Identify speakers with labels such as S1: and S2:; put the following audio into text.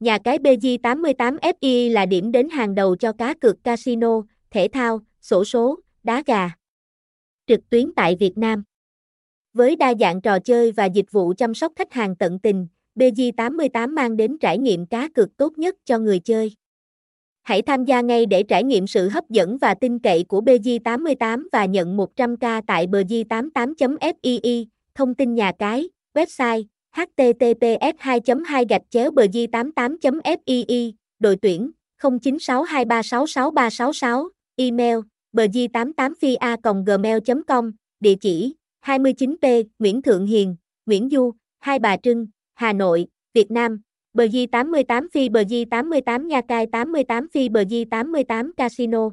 S1: Nhà cái BG88FI là điểm đến hàng đầu cho cá cược casino, thể thao, sổ số, đá gà. Trực tuyến tại Việt Nam. Với đa dạng trò chơi và dịch vụ chăm sóc khách hàng tận tình, BG88 mang đến trải nghiệm cá cược tốt nhất cho người chơi. Hãy tham gia ngay để trải nghiệm sự hấp dẫn và tin cậy của BG88 và nhận 100k tại bg88.fii. Thông tin nhà cái, website https 2 2 gạch chéo bờ di 88 fii đội tuyển 0962366366 email bờ di 88 fia gmail com địa chỉ 29P Nguyễn Thượng Hiền, Nguyễn Du, Hai Bà Trưng, Hà Nội, Việt Nam, bờ di 88 Phi bờ di 88 Nha Cai 88 Phi bờ di 88 Casino.